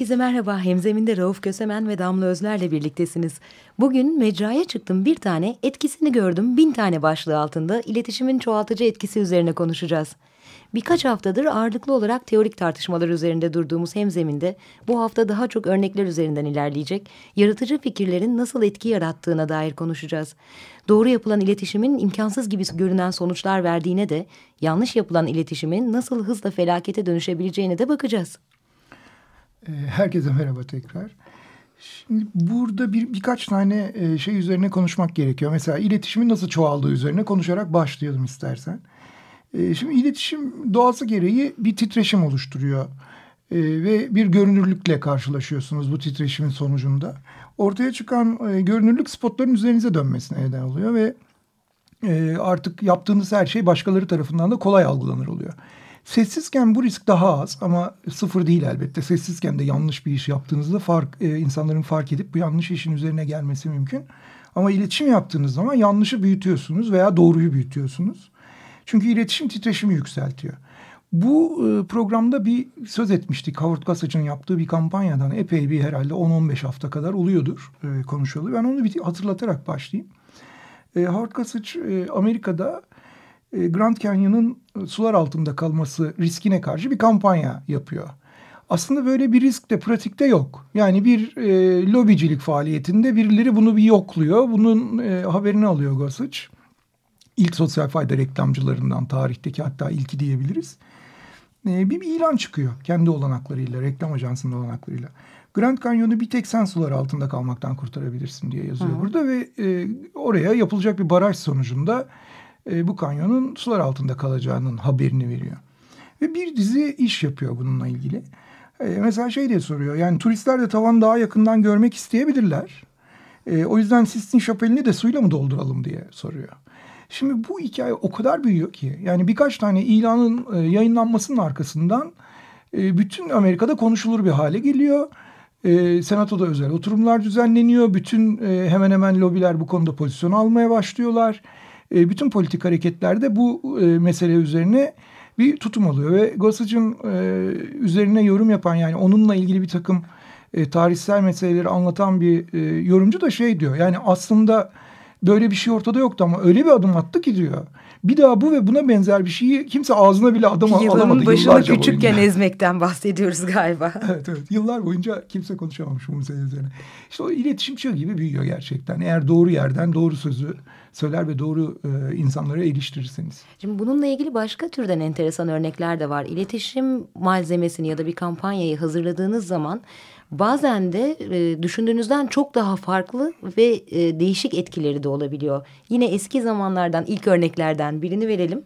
Herkese merhaba. Hemzeminde Rauf Kösemen ve Damla Özler'le birliktesiniz. Bugün mecraya çıktım bir tane, etkisini gördüm bin tane başlığı altında iletişimin çoğaltıcı etkisi üzerine konuşacağız. Birkaç haftadır ağırlıklı olarak teorik tartışmalar üzerinde durduğumuz hemzeminde bu hafta daha çok örnekler üzerinden ilerleyecek, yaratıcı fikirlerin nasıl etki yarattığına dair konuşacağız. Doğru yapılan iletişimin imkansız gibi görünen sonuçlar verdiğine de yanlış yapılan iletişimin nasıl hızla felakete dönüşebileceğine de bakacağız. Ee, herkese merhaba tekrar. Şimdi burada bir birkaç tane e, şey üzerine konuşmak gerekiyor. Mesela iletişimin nasıl çoğaldığı üzerine konuşarak başlayalım istersen. Ee, şimdi iletişim doğası gereği bir titreşim oluşturuyor. Ee, ve bir görünürlükle karşılaşıyorsunuz bu titreşimin sonucunda. Ortaya çıkan e, görünürlük spotların üzerinize dönmesine neden oluyor ve e, artık yaptığınız her şey başkaları tarafından da kolay algılanır oluyor. Sessizken bu risk daha az ama sıfır değil elbette. Sessizken de yanlış bir iş yaptığınızda fark, e, insanların fark edip bu yanlış işin üzerine gelmesi mümkün. Ama iletişim yaptığınız zaman yanlışı büyütüyorsunuz veya doğruyu büyütüyorsunuz. Çünkü iletişim titreşimi yükseltiyor. Bu e, programda bir söz etmiştik. Howard Gossag'ın yaptığı bir kampanyadan epey bir herhalde 10-15 hafta kadar oluyordur e, konuşuyordu. Ben onu bir hatırlatarak başlayayım. E, Howard Gossage e, Amerika'da Grand Canyon'ın e, sular altında kalması riskine karşı bir kampanya yapıyor. Aslında böyle bir risk de pratikte yok. Yani bir e, lobicilik faaliyetinde birileri bunu bir yokluyor. Bunun e, haberini alıyor Gossage. İlk sosyal fayda reklamcılarından tarihteki hatta ilki diyebiliriz. E, bir, bir ilan çıkıyor kendi olanaklarıyla, reklam ajansının olanaklarıyla. Grand Canyon'u bir tek sen sular altında kalmaktan kurtarabilirsin diye yazıyor Hı. burada ve e, oraya yapılacak bir baraj sonucunda e, bu kanyonun sular altında kalacağının haberini veriyor. Ve bir dizi iş yapıyor bununla ilgili. E, mesela şey diye soruyor yani turistler de tavan daha yakından görmek isteyebilirler. E, o yüzden Sistine Şapeli'ni de suyla mı dolduralım diye soruyor. Şimdi bu hikaye o kadar büyüyor ki yani birkaç tane ilanın e, yayınlanmasının arkasından e, bütün Amerika'da konuşulur bir hale geliyor. E, senatoda özel oturumlar düzenleniyor. Bütün e, hemen hemen lobiler bu konuda pozisyon almaya başlıyorlar. E, bütün politik hareketlerde bu e, mesele üzerine bir tutum alıyor. Ve Gossage'ın e, üzerine yorum yapan yani onunla ilgili bir takım tarihsel meseleleri anlatan bir yorumcu da şey diyor. Yani aslında böyle bir şey ortada yoktu ama öyle bir adım attı ki diyor. Bir daha bu ve buna benzer bir şeyi kimse ağzına bile adam Yılın alamadı. Yılın başını küçükken boyunca. ezmekten bahsediyoruz galiba. evet evet. Yıllar boyunca kimse konuşamamış bu mesele üzerine. İşte o iletişim çığ gibi büyüyor gerçekten. Eğer doğru yerden doğru sözü söyler ve doğru e, insanlara eriştirirseniz. Şimdi bununla ilgili başka türden enteresan örnekler de var. İletişim malzemesini ya da bir kampanyayı hazırladığınız zaman bazen de e, düşündüğünüzden çok daha farklı ve e, değişik etkileri de olabiliyor. Yine eski zamanlardan ilk örneklerden birini verelim.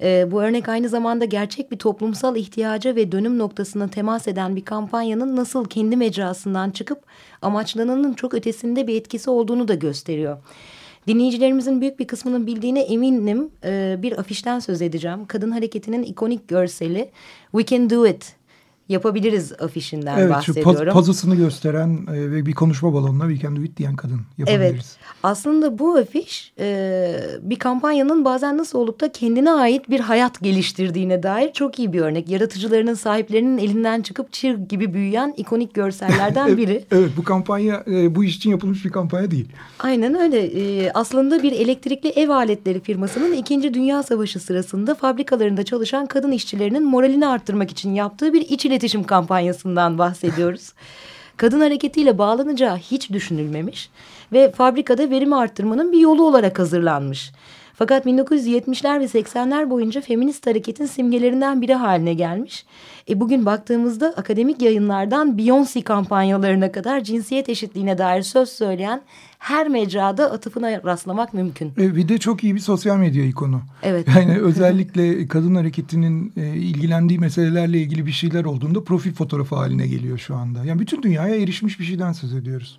E, bu örnek aynı zamanda gerçek bir toplumsal ihtiyaca ve dönüm noktasına temas eden bir kampanyanın nasıl kendi mecrasından çıkıp amaçlananın çok ötesinde bir etkisi olduğunu da gösteriyor. Dinleyicilerimizin büyük bir kısmının bildiğine eminim e, bir afişten söz edeceğim. Kadın hareketinin ikonik görseli We Can Do It yapabiliriz afişinden evet, bahsediyorum. Evet pazısını gösteren e, ve bir konuşma balonuna We Can Do It diyen kadın yapabiliriz. Evet aslında bu afiş e, bir kampanyanın bazen nasıl olup da kendine ait bir hayat geliştirdiğine dair çok iyi bir örnek. Yaratıcılarının sahiplerinin elinden çıkıp çır gibi büyüyen ikonik görsellerden biri. evet bu kampanya e, bu iş için yapılmış bir kampanya değil. Aynen öyle e, aslında bir elektrikli ev aletleri firmasının 2. Dünya Savaşı sırasında fabrikalarında çalışan kadın işçilerinin moralini arttırmak için yaptığı bir iç iletişim kampanyasından bahsediyoruz. Kadın hareketiyle bağlanacağı hiç düşünülmemiş ve fabrikada verimi arttırmanın bir yolu olarak hazırlanmış. Fakat 1970'ler ve 80'ler boyunca feminist hareketin simgelerinden biri haline gelmiş. E bugün baktığımızda akademik yayınlardan Beyoncé kampanyalarına kadar cinsiyet eşitliğine dair söz söyleyen her mecrada atıfına rastlamak mümkün. E, bir de çok iyi bir sosyal medya ikonu. Evet. Yani özellikle kadın hareketinin e, ilgilendiği meselelerle ilgili bir şeyler olduğunda profil fotoğrafı haline geliyor şu anda. Yani bütün dünyaya erişmiş bir şeyden söz ediyoruz.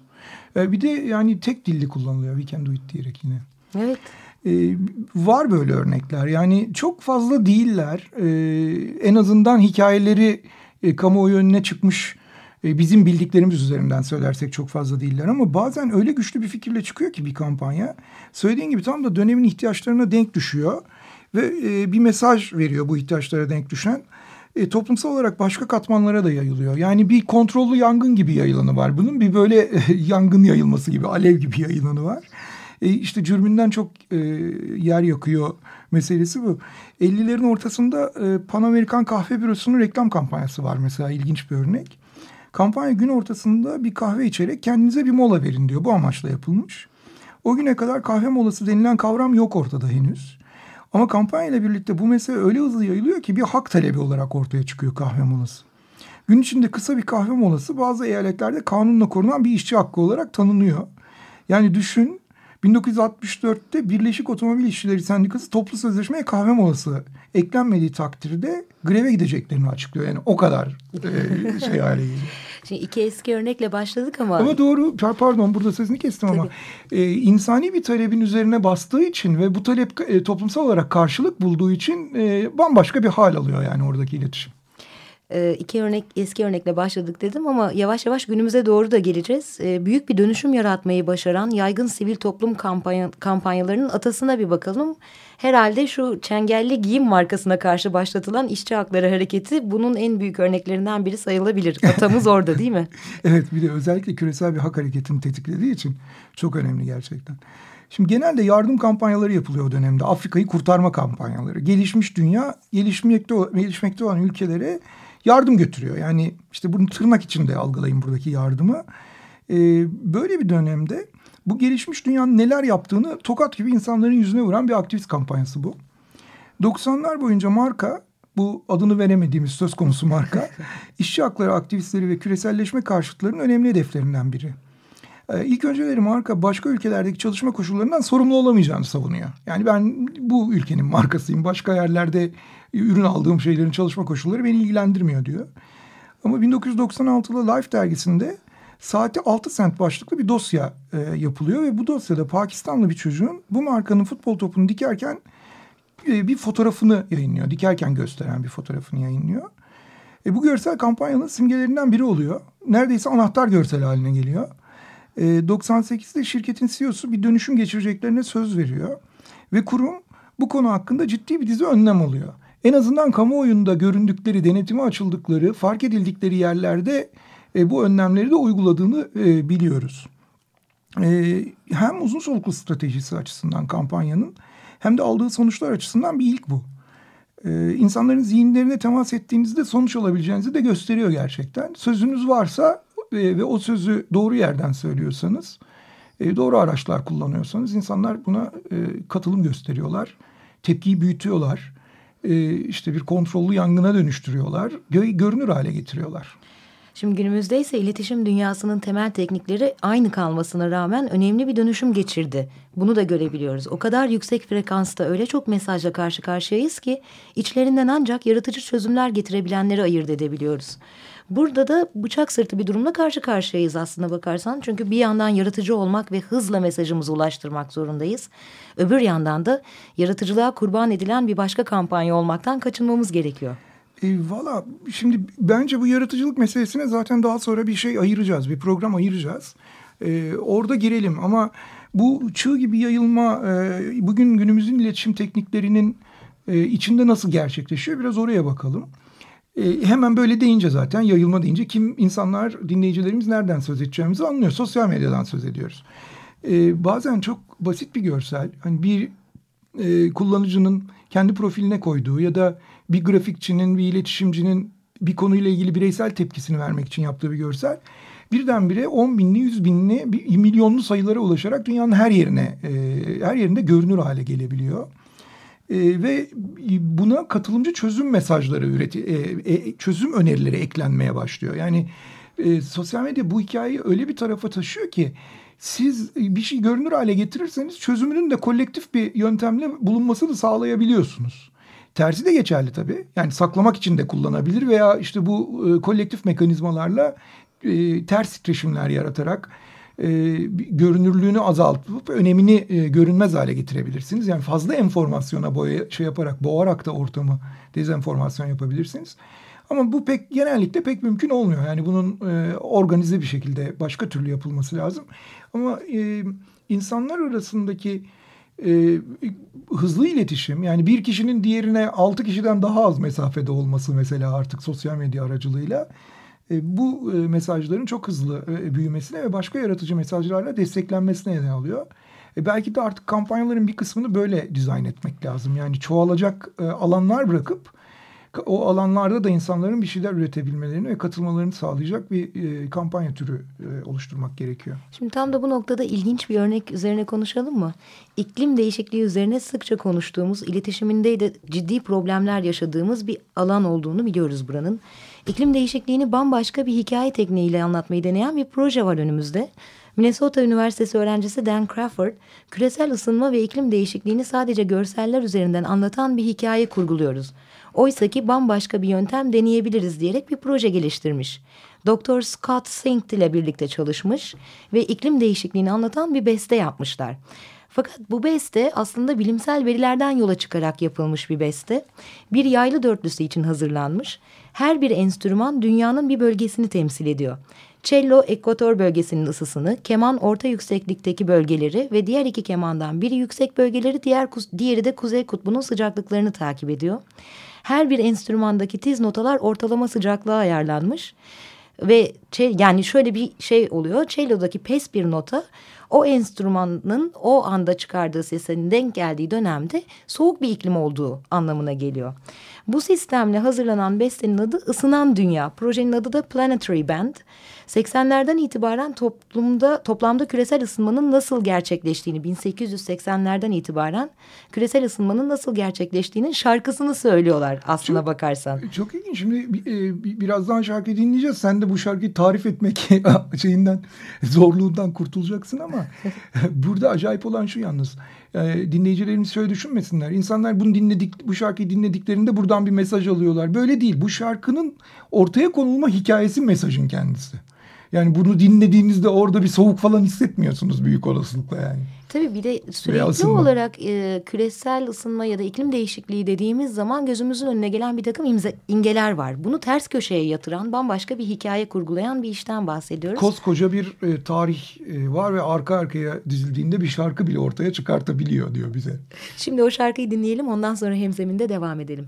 E, bir de yani tek dilli kullanılıyor. We can do it diyerek yine. Evet. Ee, var böyle örnekler. Yani çok fazla değiller. Ee, en azından hikayeleri e, kamuoyu önüne çıkmış e, bizim bildiklerimiz üzerinden söylersek çok fazla değiller. Ama bazen öyle güçlü bir fikirle çıkıyor ki bir kampanya. Söylediğin gibi tam da dönemin ihtiyaçlarına denk düşüyor. Ve e, bir mesaj veriyor bu ihtiyaçlara denk düşen. E, toplumsal olarak başka katmanlara da yayılıyor. Yani bir kontrollü yangın gibi yayılanı var bunun. Bir böyle e, yangın yayılması gibi, alev gibi yayılanı var. E, işte cürmünden çok e, yer yakıyor meselesi bu. 50'lerin ortasında e, Pan Amerikan Kahve Bürosu'nun reklam kampanyası var mesela ilginç bir örnek. Kampanya gün ortasında bir kahve içerek kendinize bir mola verin diyor. Bu amaçla yapılmış. O güne kadar kahve molası denilen kavram yok ortada henüz. Ama kampanya ile birlikte bu mesele öyle hızlı yayılıyor ki bir hak talebi olarak ortaya çıkıyor kahve molası. Gün içinde kısa bir kahve molası bazı eyaletlerde kanunla korunan bir işçi hakkı olarak tanınıyor. Yani düşün 1964'te Birleşik Otomobil İşçileri Sendikası toplu sözleşmeye kahve molası eklenmediği takdirde greve gideceklerini açıklıyor. Yani o kadar e, şey hale geliyor. Şimdi iki eski örnekle başladık ama... Ama doğru pardon burada sözünü kestim ama e, insani bir talebin üzerine bastığı için ve bu talep e, toplumsal olarak karşılık bulduğu için e, bambaşka bir hal alıyor yani oradaki iletişim. E, iki örnek eski örnekle başladık dedim ama yavaş yavaş günümüze doğru da geleceğiz. E, büyük bir dönüşüm yaratmayı başaran yaygın sivil toplum kampanya, kampanyalarının atasına bir bakalım. Herhalde şu çengelli giyim markasına karşı başlatılan işçi hakları hareketi bunun en büyük örneklerinden biri sayılabilir. Atamız orada değil mi? evet bir de özellikle küresel bir hak hareketini tetiklediği için çok önemli gerçekten. Şimdi genelde yardım kampanyaları yapılıyor o dönemde. Afrika'yı kurtarma kampanyaları. Gelişmiş dünya gelişmekte, gelişmekte olan ülkelere yardım götürüyor. Yani işte bunu tırnak içinde algılayın buradaki yardımı. Ee, böyle bir dönemde bu gelişmiş dünyanın neler yaptığını tokat gibi insanların yüzüne vuran bir aktivist kampanyası bu. 90'lar boyunca marka bu adını veremediğimiz söz konusu marka işçi hakları aktivistleri ve küreselleşme karşıtlarının önemli hedeflerinden biri. Ee, ilk önceleri marka başka ülkelerdeki çalışma koşullarından sorumlu olamayacağını savunuyor. Yani ben bu ülkenin markasıyım. Başka yerlerde ürün aldığım şeylerin çalışma koşulları beni ilgilendirmiyor diyor. Ama 1996'da Life dergisinde saati 6 sent başlıklı bir dosya e, yapılıyor ve bu dosyada Pakistanlı bir çocuğun bu markanın futbol topunu dikerken e, bir fotoğrafını yayınlıyor. Dikerken gösteren bir fotoğrafını yayınlıyor. E, bu görsel kampanyanın simgelerinden biri oluyor. Neredeyse anahtar görsel haline geliyor. E, 98'de şirketin CEO'su bir dönüşüm geçireceklerine söz veriyor. Ve kurum bu konu hakkında ciddi bir dizi önlem alıyor. En azından kamuoyunda göründükleri, denetime açıldıkları, fark edildikleri yerlerde e, bu önlemleri de uyguladığını e, biliyoruz. E, hem uzun soluklu stratejisi açısından kampanyanın hem de aldığı sonuçlar açısından bir ilk bu. E, insanların zihinlerine temas ettiğinizde sonuç alabileceğinizi de gösteriyor gerçekten. Sözünüz varsa ve o sözü doğru yerden söylüyorsanız, e, doğru araçlar kullanıyorsanız insanlar buna e, katılım gösteriyorlar. Tepkiyi büyütüyorlar. E, işte bir kontrollü yangına dönüştürüyorlar. Gö görünür hale getiriyorlar. Şimdi günümüzde ise iletişim dünyasının temel teknikleri aynı kalmasına rağmen önemli bir dönüşüm geçirdi. Bunu da görebiliyoruz. O kadar yüksek frekansta öyle çok mesajla karşı karşıyayız ki içlerinden ancak yaratıcı çözümler getirebilenleri ayırt edebiliyoruz. Burada da bıçak sırtı bir durumla karşı karşıyayız aslında bakarsan. Çünkü bir yandan yaratıcı olmak ve hızla mesajımızı ulaştırmak zorundayız. Öbür yandan da yaratıcılığa kurban edilen bir başka kampanya olmaktan kaçınmamız gerekiyor. E, Valla şimdi bence bu yaratıcılık meselesine zaten daha sonra bir şey ayıracağız. Bir program ayıracağız. E, orada girelim ama bu çığ gibi yayılma e, bugün günümüzün iletişim tekniklerinin e, içinde nasıl gerçekleşiyor biraz oraya bakalım. E, hemen böyle deyince zaten yayılma deyince kim insanlar dinleyicilerimiz nereden söz edeceğimizi anlıyor. Sosyal medyadan söz ediyoruz. E, bazen çok basit bir görsel hani bir e, kullanıcının kendi profiline koyduğu ya da bir grafikçinin, bir iletişimcinin bir konuyla ilgili bireysel tepkisini vermek için yaptığı bir görsel birdenbire 10 binli, 100 binli, milyonlu sayılara ulaşarak dünyanın her yerine, e, her yerinde görünür hale gelebiliyor. E, ve buna katılımcı çözüm mesajları üreti, e, e, çözüm önerileri eklenmeye başlıyor. Yani e, sosyal medya bu hikayeyi öyle bir tarafa taşıyor ki siz bir şey görünür hale getirirseniz çözümünün de kolektif bir yöntemle bulunmasını sağlayabiliyorsunuz. Tersi de geçerli tabii. Yani saklamak için de kullanabilir veya işte bu e, kolektif mekanizmalarla e, ters titreşimler yaratarak e, görünürlüğünü azaltıp önemini e, görünmez hale getirebilirsiniz. Yani fazla enformasyona boya, şey yaparak boğarak da ortamı dezenformasyon yapabilirsiniz. Ama bu pek genellikle pek mümkün olmuyor. Yani bunun e, organize bir şekilde başka türlü yapılması lazım. Ama e, insanlar arasındaki e, hızlı iletişim yani bir kişinin diğerine altı kişiden daha az mesafede olması mesela artık sosyal medya aracılığıyla bu e, mesajların çok hızlı e, büyümesine ve başka yaratıcı mesajlarla desteklenmesine neden oluyor. E, belki de artık kampanyaların bir kısmını böyle dizayn etmek lazım. Yani çoğalacak e, alanlar bırakıp o alanlarda da insanların bir şeyler üretebilmelerini ve katılmalarını sağlayacak bir e, kampanya türü e, oluşturmak gerekiyor. Şimdi tam da bu noktada ilginç bir örnek üzerine konuşalım mı? İklim değişikliği üzerine sıkça konuştuğumuz, iletişiminde de ciddi problemler yaşadığımız bir alan olduğunu biliyoruz buranın. İklim değişikliğini bambaşka bir hikaye tekniğiyle anlatmayı deneyen bir proje var önümüzde. Minnesota Üniversitesi öğrencisi Dan Crawford, küresel ısınma ve iklim değişikliğini sadece görseller üzerinden anlatan bir hikaye kurguluyoruz. Oysa ki bambaşka bir yöntem deneyebiliriz diyerek bir proje geliştirmiş. Dr. Scott Sink ile birlikte çalışmış ve iklim değişikliğini anlatan bir beste yapmışlar. Fakat bu beste aslında bilimsel verilerden yola çıkarak yapılmış bir beste. Bir yaylı dörtlüsü için hazırlanmış. Her bir enstrüman dünyanın bir bölgesini temsil ediyor. Cello ekvator bölgesinin ısısını, keman orta yükseklikteki bölgeleri ve diğer iki kemandan biri yüksek bölgeleri, diğer diğeri de kuzey kutbunun sıcaklıklarını takip ediyor. Her bir enstrümandaki tiz notalar ortalama sıcaklığa ayarlanmış ve yani şöyle bir şey oluyor. Cello'daki pes bir nota o enstrümanın o anda çıkardığı sesin denk geldiği dönemde soğuk bir iklim olduğu anlamına geliyor. Bu sistemle hazırlanan bestenin adı Isınan Dünya. Projenin adı da Planetary Band. 80'lerden itibaren toplumda toplamda küresel ısınmanın nasıl gerçekleştiğini 1880'lerden itibaren küresel ısınmanın nasıl gerçekleştiğinin şarkısını söylüyorlar aslına çok, bakarsan. Çok ilginç. Şimdi e, birazdan şarkı dinleyeceğiz. Sen de bu şarkıyı tarif etmek şeyinden zorluğundan kurtulacaksın ama burada acayip olan şu yalnız. E, dinleyicilerimiz şöyle düşünmesinler. İnsanlar bunu dinledik, bu şarkıyı dinlediklerinde buradan bir mesaj alıyorlar. Böyle değil. Bu şarkının ortaya konulma hikayesi mesajın kendisi. Yani bunu dinlediğinizde orada bir soğuk falan hissetmiyorsunuz büyük olasılıkla yani. Tabii bir de sürekli olarak e, küresel ısınma ya da iklim değişikliği dediğimiz zaman gözümüzün önüne gelen bir takım imza, imgeler var. Bunu ters köşeye yatıran bambaşka bir hikaye kurgulayan bir işten bahsediyoruz. Koskoca bir e, tarih e, var ve arka arkaya dizildiğinde bir şarkı bile ortaya çıkartabiliyor diyor bize. Şimdi o şarkıyı dinleyelim ondan sonra hemzeminde devam edelim.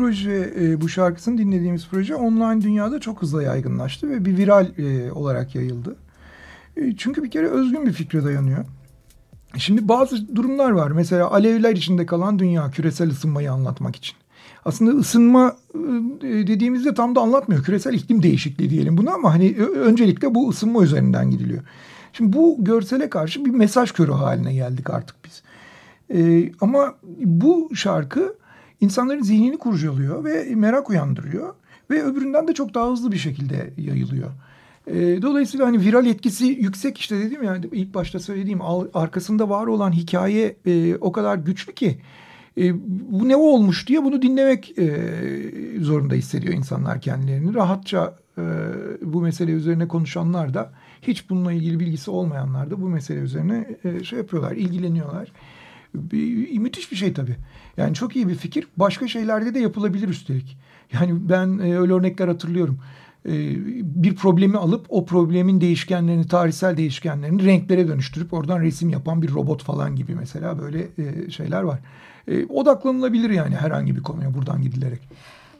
Proje, e, bu şarkısını dinlediğimiz proje online dünyada çok hızlı yaygınlaştı ve bir viral e, olarak yayıldı. E, çünkü bir kere özgün bir fikre dayanıyor. Şimdi bazı durumlar var. Mesela alevler içinde kalan dünya küresel ısınmayı anlatmak için. Aslında ısınma e, dediğimizde tam da anlatmıyor. Küresel iklim değişikliği diyelim bunu ama hani öncelikle bu ısınma üzerinden gidiliyor. Şimdi bu görsele karşı bir mesaj körü haline geldik artık biz. Ee, ama bu şarkı insanların zihnini kurcalıyor ve merak uyandırıyor. Ve öbüründen de çok daha hızlı bir şekilde yayılıyor. E, dolayısıyla hani viral etkisi yüksek işte dedim ya ilk başta söylediğim arkasında var olan hikaye e, o kadar güçlü ki e, bu ne olmuş diye bunu dinlemek e, zorunda hissediyor insanlar kendilerini. Rahatça bu mesele üzerine konuşanlar da hiç bununla ilgili bilgisi olmayanlar da bu mesele üzerine şey yapıyorlar, ilgileniyorlar. Bir, müthiş bir şey tabii. Yani çok iyi bir fikir. Başka şeylerde de yapılabilir üstelik. Yani ben e, öyle örnekler hatırlıyorum. E, bir problemi alıp o problemin değişkenlerini, tarihsel değişkenlerini renklere dönüştürüp oradan resim yapan bir robot falan gibi mesela böyle e, şeyler var. Odaklanılabilir yani herhangi bir konuya buradan gidilerek.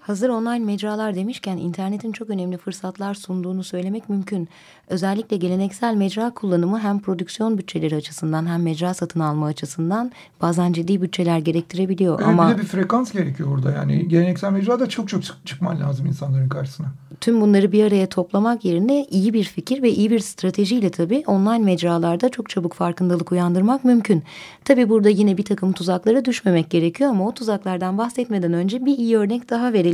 Hazır online mecralar demişken internetin çok önemli fırsatlar sunduğunu söylemek mümkün. Özellikle geleneksel mecra kullanımı hem prodüksiyon bütçeleri açısından hem mecra satın alma açısından bazen ciddi bütçeler gerektirebiliyor. Evet, Ama bir de bir frekans gerekiyor orada yani geleneksel mecrada çok çok çıkman lazım insanların karşısına. Tüm bunları bir araya toplamak yerine iyi bir fikir ve iyi bir stratejiyle tabii online mecralarda çok çabuk farkındalık uyandırmak mümkün. Tabii burada yine bir takım tuzaklara düşmemek gerekiyor ama o tuzaklardan bahsetmeden önce bir iyi örnek daha verelim.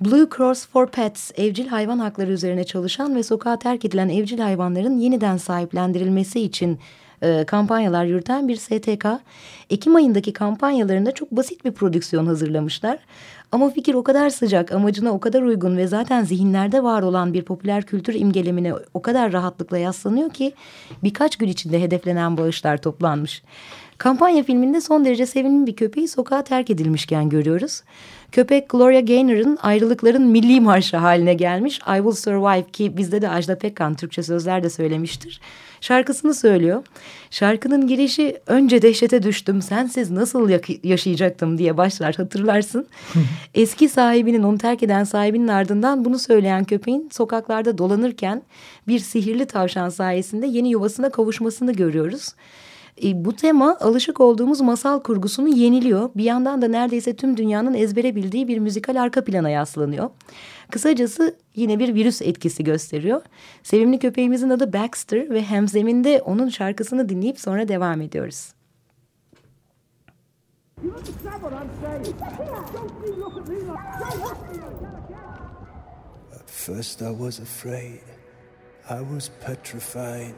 Blue Cross for Pets, evcil hayvan hakları üzerine çalışan ve sokağa terk edilen evcil hayvanların yeniden sahiplendirilmesi için e, kampanyalar yürüten bir STK. Ekim ayındaki kampanyalarında çok basit bir prodüksiyon hazırlamışlar. Ama fikir o kadar sıcak, amacına o kadar uygun ve zaten zihinlerde var olan bir popüler kültür imgelemine o kadar rahatlıkla yaslanıyor ki birkaç gün içinde hedeflenen bağışlar toplanmış. Kampanya filminde son derece sevimli bir köpeği sokağa terk edilmişken görüyoruz. Köpek Gloria Gaynor'ın ayrılıkların milli marşı haline gelmiş I Will Survive ki bizde de Ajda Pekkan Türkçe sözler de söylemiştir. Şarkısını söylüyor. Şarkının girişi önce dehşete düştüm sensiz nasıl yaşayacaktım diye başlar hatırlarsın. Eski sahibinin onu terk eden sahibinin ardından bunu söyleyen köpeğin sokaklarda dolanırken bir sihirli tavşan sayesinde yeni yuvasına kavuşmasını görüyoruz. E, bu tema alışık olduğumuz masal kurgusunu yeniliyor. Bir yandan da neredeyse tüm dünyanın ezbere bildiği bir müzikal arka plana yaslanıyor. Kısacası yine bir virüs etkisi gösteriyor. Sevimli köpeğimizin adı Baxter ve hemzeminde onun şarkısını dinleyip sonra devam ediyoruz. First I was afraid, I was petrified.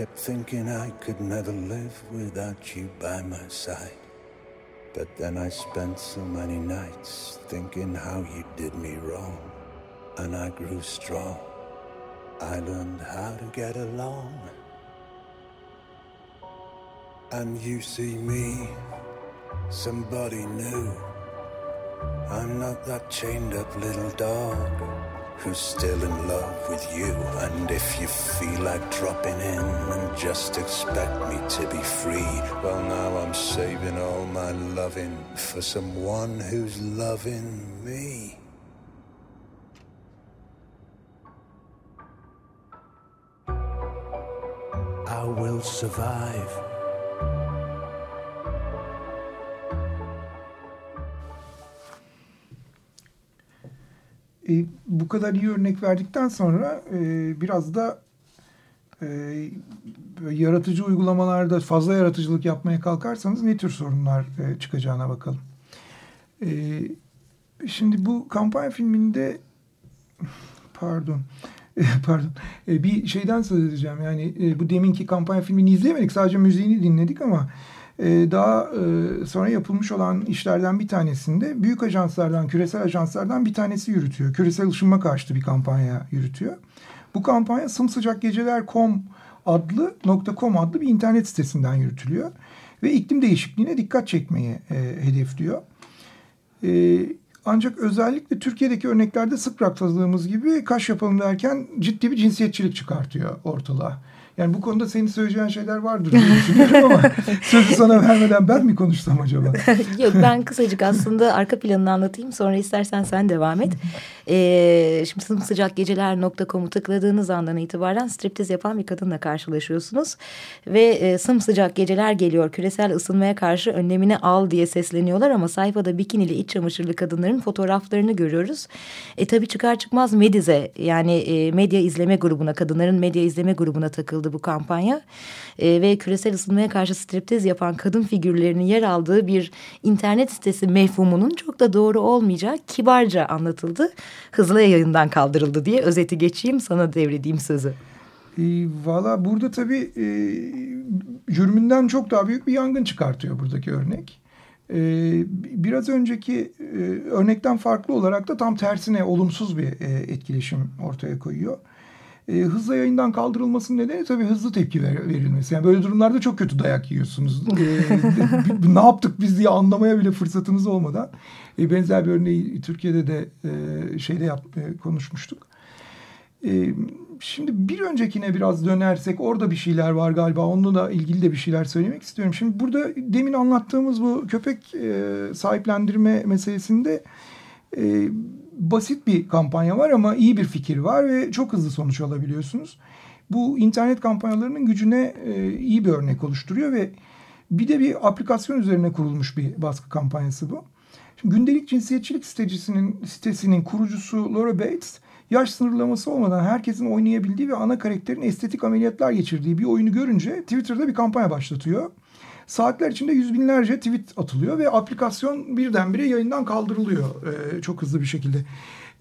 Kept thinking I could never live without you by my side. But then I spent so many nights thinking how you did me wrong. And I grew strong. I learned how to get along. And you see me, somebody new. I'm not that chained up little dog who's still in love with you. And if you feel like dropping in and just expect me to be free, well, now I'm saving all my loving for someone who's loving me. I will survive. E, bu kadar iyi örnek verdikten sonra e, biraz da e, yaratıcı uygulamalarda fazla yaratıcılık yapmaya kalkarsanız ne tür sorunlar e, çıkacağına bakalım. E, şimdi bu kampanya filminde pardon pardon e, bir şeyden söz edeceğim yani e, bu deminki kampanya filmini izleyemedik sadece müziğini dinledik ama daha e, sonra yapılmış olan işlerden bir tanesinde büyük ajanslardan, küresel ajanslardan bir tanesi yürütüyor. Küresel ışınma karşıtı bir kampanya yürütüyor. Bu kampanya sımsıcakgeceler.com adlı .com adlı bir internet sitesinden yürütülüyor. Ve iklim değişikliğine dikkat çekmeyi e, hedefliyor. E, ancak özellikle Türkiye'deki örneklerde sık rastladığımız gibi kaş yapalım derken ciddi bir cinsiyetçilik çıkartıyor ortalığa. Yani bu konuda senin söyleyeceğin şeyler vardır diye düşünüyorum ama sözü sana vermeden ben mi konuşsam acaba? Yok ben kısacık aslında arka planını anlatayım sonra istersen sen devam et. Ee, şimdi sımsıcakgeceler.com'u tıkladığınız andan itibaren striptiz yapan bir kadınla karşılaşıyorsunuz. Ve e, sımsıcak geceler geliyor küresel ısınmaya karşı önlemini al diye sesleniyorlar ama sayfada bikinili iç çamaşırlı kadınların fotoğraflarını görüyoruz. E tabi çıkar çıkmaz Mediz'e yani e, medya izleme grubuna kadınların medya izleme grubuna takıldı bu kampanya. E, ve küresel ısınmaya karşı striptiz yapan kadın figürlerinin yer aldığı bir internet sitesi mefhumunun çok da doğru olmayacağı kibarca anlatıldı. Hızlı yayından kaldırıldı diye özeti geçeyim sana devredeyim sözü. E, Valla burada tabii e, cürmünden çok daha büyük bir yangın çıkartıyor buradaki örnek. E, biraz önceki e, örnekten farklı olarak da tam tersine olumsuz bir e, etkileşim ortaya koyuyor. E, hızla yayından kaldırılmasının nedeni tabii hızlı tepki ver, verilmesi. Yani böyle durumlarda çok kötü dayak yiyorsunuz. E, ne yaptık biz diye anlamaya bile fırsatınız olmadan. E, benzer bir örneği Türkiye'de de e, şeyde yap, e, konuşmuştuk. E, şimdi bir öncekine biraz dönersek orada bir şeyler var galiba. Onunla da ilgili de bir şeyler söylemek istiyorum. Şimdi burada demin anlattığımız bu köpek e, sahiplendirme meselesinde e, basit bir kampanya var ama iyi bir fikir var ve çok hızlı sonuç alabiliyorsunuz. Bu internet kampanyalarının gücüne e, iyi bir örnek oluşturuyor ve bir de bir aplikasyon üzerine kurulmuş bir baskı kampanyası bu. Şimdi gündelik cinsiyetçilik sitesinin, sitesinin kurucusu Laura Bates yaş sınırlaması olmadan herkesin oynayabildiği ve ana karakterin estetik ameliyatlar geçirdiği bir oyunu görünce Twitter'da bir kampanya başlatıyor. Saatler içinde yüz binlerce tweet atılıyor ve aplikasyon birdenbire yayından kaldırılıyor e, çok hızlı bir şekilde.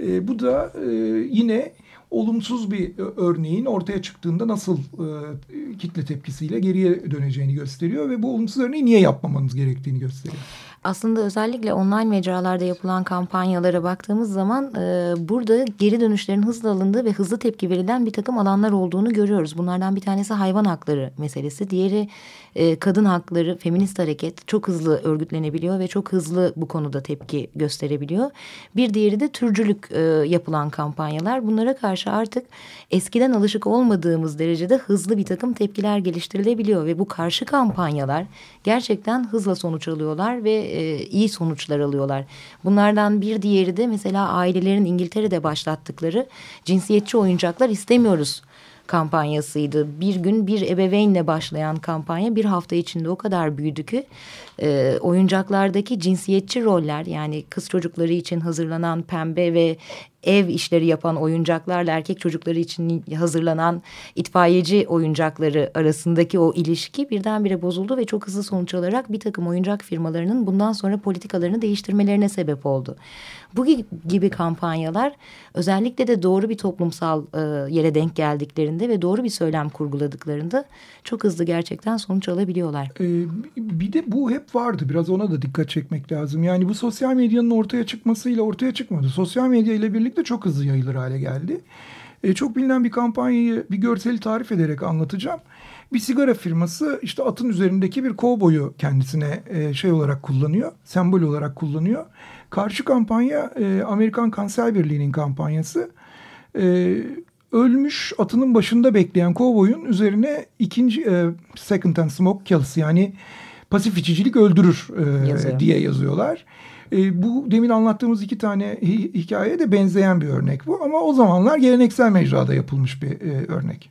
E, bu da e, yine olumsuz bir örneğin ortaya çıktığında nasıl e, kitle tepkisiyle geriye döneceğini gösteriyor ve bu olumsuz örneği niye yapmamanız gerektiğini gösteriyor. Aslında özellikle online mecralarda yapılan kampanyalara baktığımız zaman e, burada geri dönüşlerin hızlı alındığı ve hızlı tepki verilen bir takım alanlar olduğunu görüyoruz. Bunlardan bir tanesi hayvan hakları meselesi. Diğeri e, kadın hakları, feminist hareket çok hızlı örgütlenebiliyor ve çok hızlı bu konuda tepki gösterebiliyor. Bir diğeri de türcülük e, yapılan kampanyalar. Bunlara karşı artık eskiden alışık olmadığımız derecede hızlı bir takım tepkiler geliştirilebiliyor ve bu karşı kampanyalar gerçekten hızla sonuç alıyorlar ve e, iyi sonuçlar alıyorlar. Bunlardan bir diğeri de mesela ailelerin İngiltere'de başlattıkları cinsiyetçi oyuncaklar istemiyoruz kampanyasıydı. Bir gün bir ebeveynle başlayan kampanya bir hafta içinde o kadar büyüdü ki e, oyuncaklardaki cinsiyetçi roller yani kız çocukları için hazırlanan pembe ve ev işleri yapan oyuncaklarla erkek çocukları için hazırlanan itfaiyeci oyuncakları arasındaki o ilişki birdenbire bozuldu ve çok hızlı sonuç alarak bir takım oyuncak firmalarının bundan sonra politikalarını değiştirmelerine sebep oldu. Bu gibi kampanyalar özellikle de doğru bir toplumsal e, yere denk geldiklerinde ve doğru bir söylem kurguladıklarında çok hızlı gerçekten sonuç alabiliyorlar. Ee, bir de bu hep vardı. Biraz ona da dikkat çekmek lazım. Yani bu sosyal medyanın ortaya çıkmasıyla ortaya çıkmadı. Sosyal medya ile birlikte çok hızlı yayılır hale geldi. Ee, çok bilinen bir kampanyayı bir görseli tarif ederek anlatacağım. Bir sigara firması işte atın üzerindeki bir kovboyu kendisine e, şey olarak kullanıyor. Sembol olarak kullanıyor. Karşı kampanya e, Amerikan Kanser Birliği'nin kampanyası. E, ölmüş atının başında bekleyen kovboyun üzerine ikinci e, second hand smoke kills yani pasif içicilik öldürür e, diye yazıyorlar. E, bu demin anlattığımız iki tane hi hikayeye de benzeyen bir örnek bu ama o zamanlar geleneksel mecrada yapılmış bir e, örnek.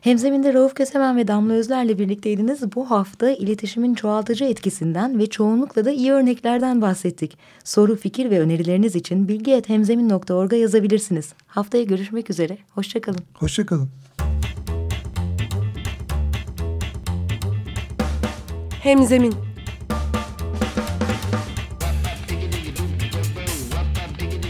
Hemzeminde Rauf Kösemen ve Damla Özler'le birlikteydiniz. Bu hafta iletişimin çoğaltıcı etkisinden ve çoğunlukla da iyi örneklerden bahsettik. Soru, fikir ve önerileriniz için bilgi.hemzemin.org'a yazabilirsiniz. Haftaya görüşmek üzere. Hoşçakalın. Hoşçakalın. Hemzemin